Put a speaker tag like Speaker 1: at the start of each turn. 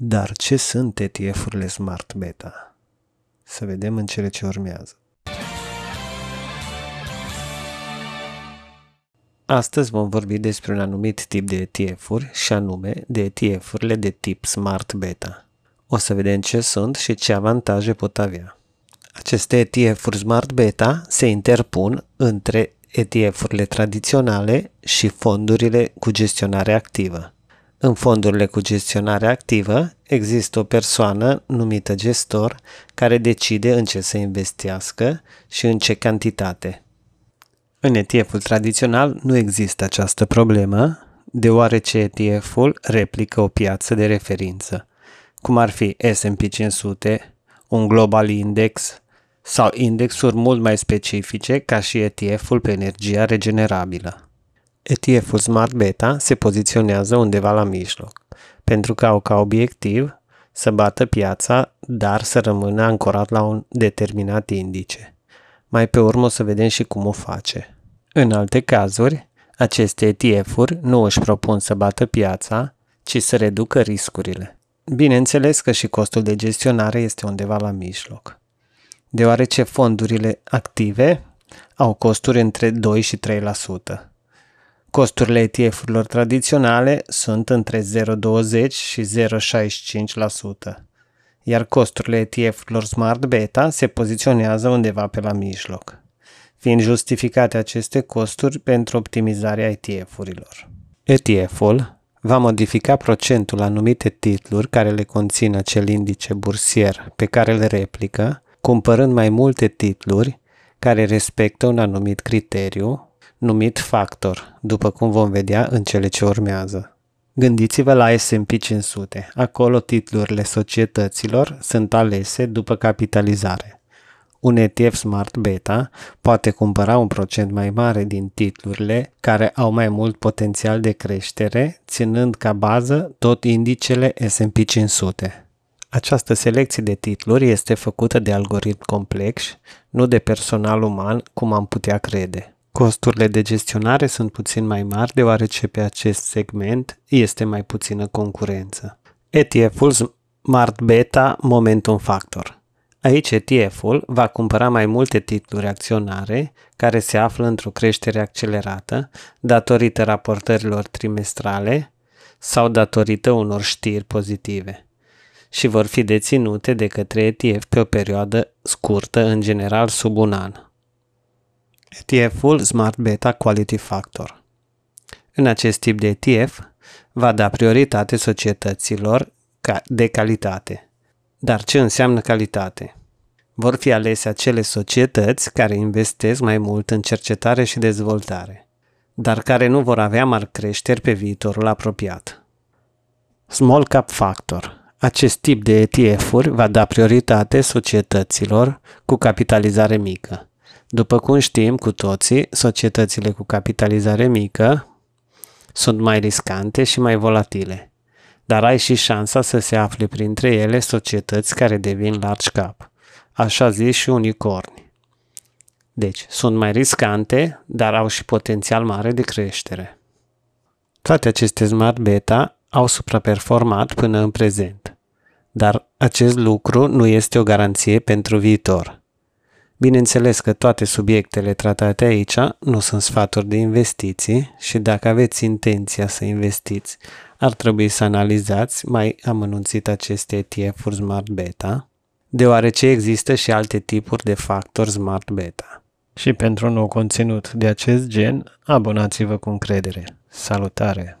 Speaker 1: Dar ce sunt ETF-urile Smart Beta? Să vedem în cele ce urmează. Astăzi vom vorbi despre un anumit tip de ETF-uri și anume de ETF-urile de tip Smart Beta. O să vedem ce sunt și ce avantaje pot avea. Aceste ETF-uri Smart Beta se interpun între ETF-urile tradiționale și fondurile cu gestionare activă. În fondurile cu gestionare activă există o persoană numită gestor care decide în ce să investească și în ce cantitate. În ETF-ul tradițional nu există această problemă, deoarece ETF-ul replică o piață de referință, cum ar fi S&P 500, un Global Index sau indexuri mult mai specifice ca și ETF-ul pe energia regenerabilă. ETF-ul Smart Beta se poziționează undeva la mijloc, pentru că au ca obiectiv să bată piața, dar să rămână ancorat la un determinat indice. Mai pe urmă o să vedem și cum o face. În alte cazuri, aceste ETF-uri nu își propun să bată piața, ci să reducă riscurile. Bineînțeles că și costul de gestionare este undeva la mijloc, deoarece fondurile active au costuri între 2 și 3%. Costurile ETF-urilor tradiționale sunt între 0,20 și 0,65%, iar costurile ETF-urilor Smart Beta se poziționează undeva pe la mijloc, fiind justificate aceste costuri pentru optimizarea ETF-urilor. ETF-ul va modifica procentul anumite titluri care le conțin acel indice bursier pe care le replică, cumpărând mai multe titluri care respectă un anumit criteriu numit factor, după cum vom vedea în cele ce urmează. Gândiți-vă la S&P 500. Acolo titlurile societăților sunt alese după capitalizare. Un ETF Smart Beta poate cumpăra un procent mai mare din titlurile care au mai mult potențial de creștere, ținând ca bază tot indicele S&P 500. Această selecție de titluri este făcută de algoritmi complexi, nu de personal uman, cum am putea crede. Costurile de gestionare sunt puțin mai mari deoarece pe acest segment este mai puțină concurență. ETF-ul Smart Beta Momentum Factor. Aici ETF-ul va cumpăra mai multe titluri acționare care se află într-o creștere accelerată datorită raportărilor trimestrale sau datorită unor știri pozitive și vor fi deținute de către ETF pe o perioadă scurtă, în general sub un an. ETF-ul Smart Beta Quality Factor. În acest tip de ETF va da prioritate societăților de calitate. Dar ce înseamnă calitate? Vor fi alese acele societăți care investesc mai mult în cercetare și dezvoltare, dar care nu vor avea mari creșteri pe viitorul apropiat. Small Cap Factor. Acest tip de ETF-uri va da prioritate societăților cu capitalizare mică după cum știm cu toții, societățile cu capitalizare mică sunt mai riscante și mai volatile, dar ai și șansa să se afle printre ele societăți care devin large cap, așa zis și unicorni. Deci, sunt mai riscante, dar au și potențial mare de creștere. Toate aceste smart beta au supraperformat până în prezent, dar acest lucru nu este o garanție pentru viitor. Bineînțeles că toate subiectele tratate aici nu sunt sfaturi de investiții și dacă aveți intenția să investiți, ar trebui să analizați mai amănunțit aceste ETF-uri Smart Beta, deoarece există și alte tipuri de factori Smart Beta. Și pentru un nou conținut de acest gen, abonați-vă cu încredere. Salutare!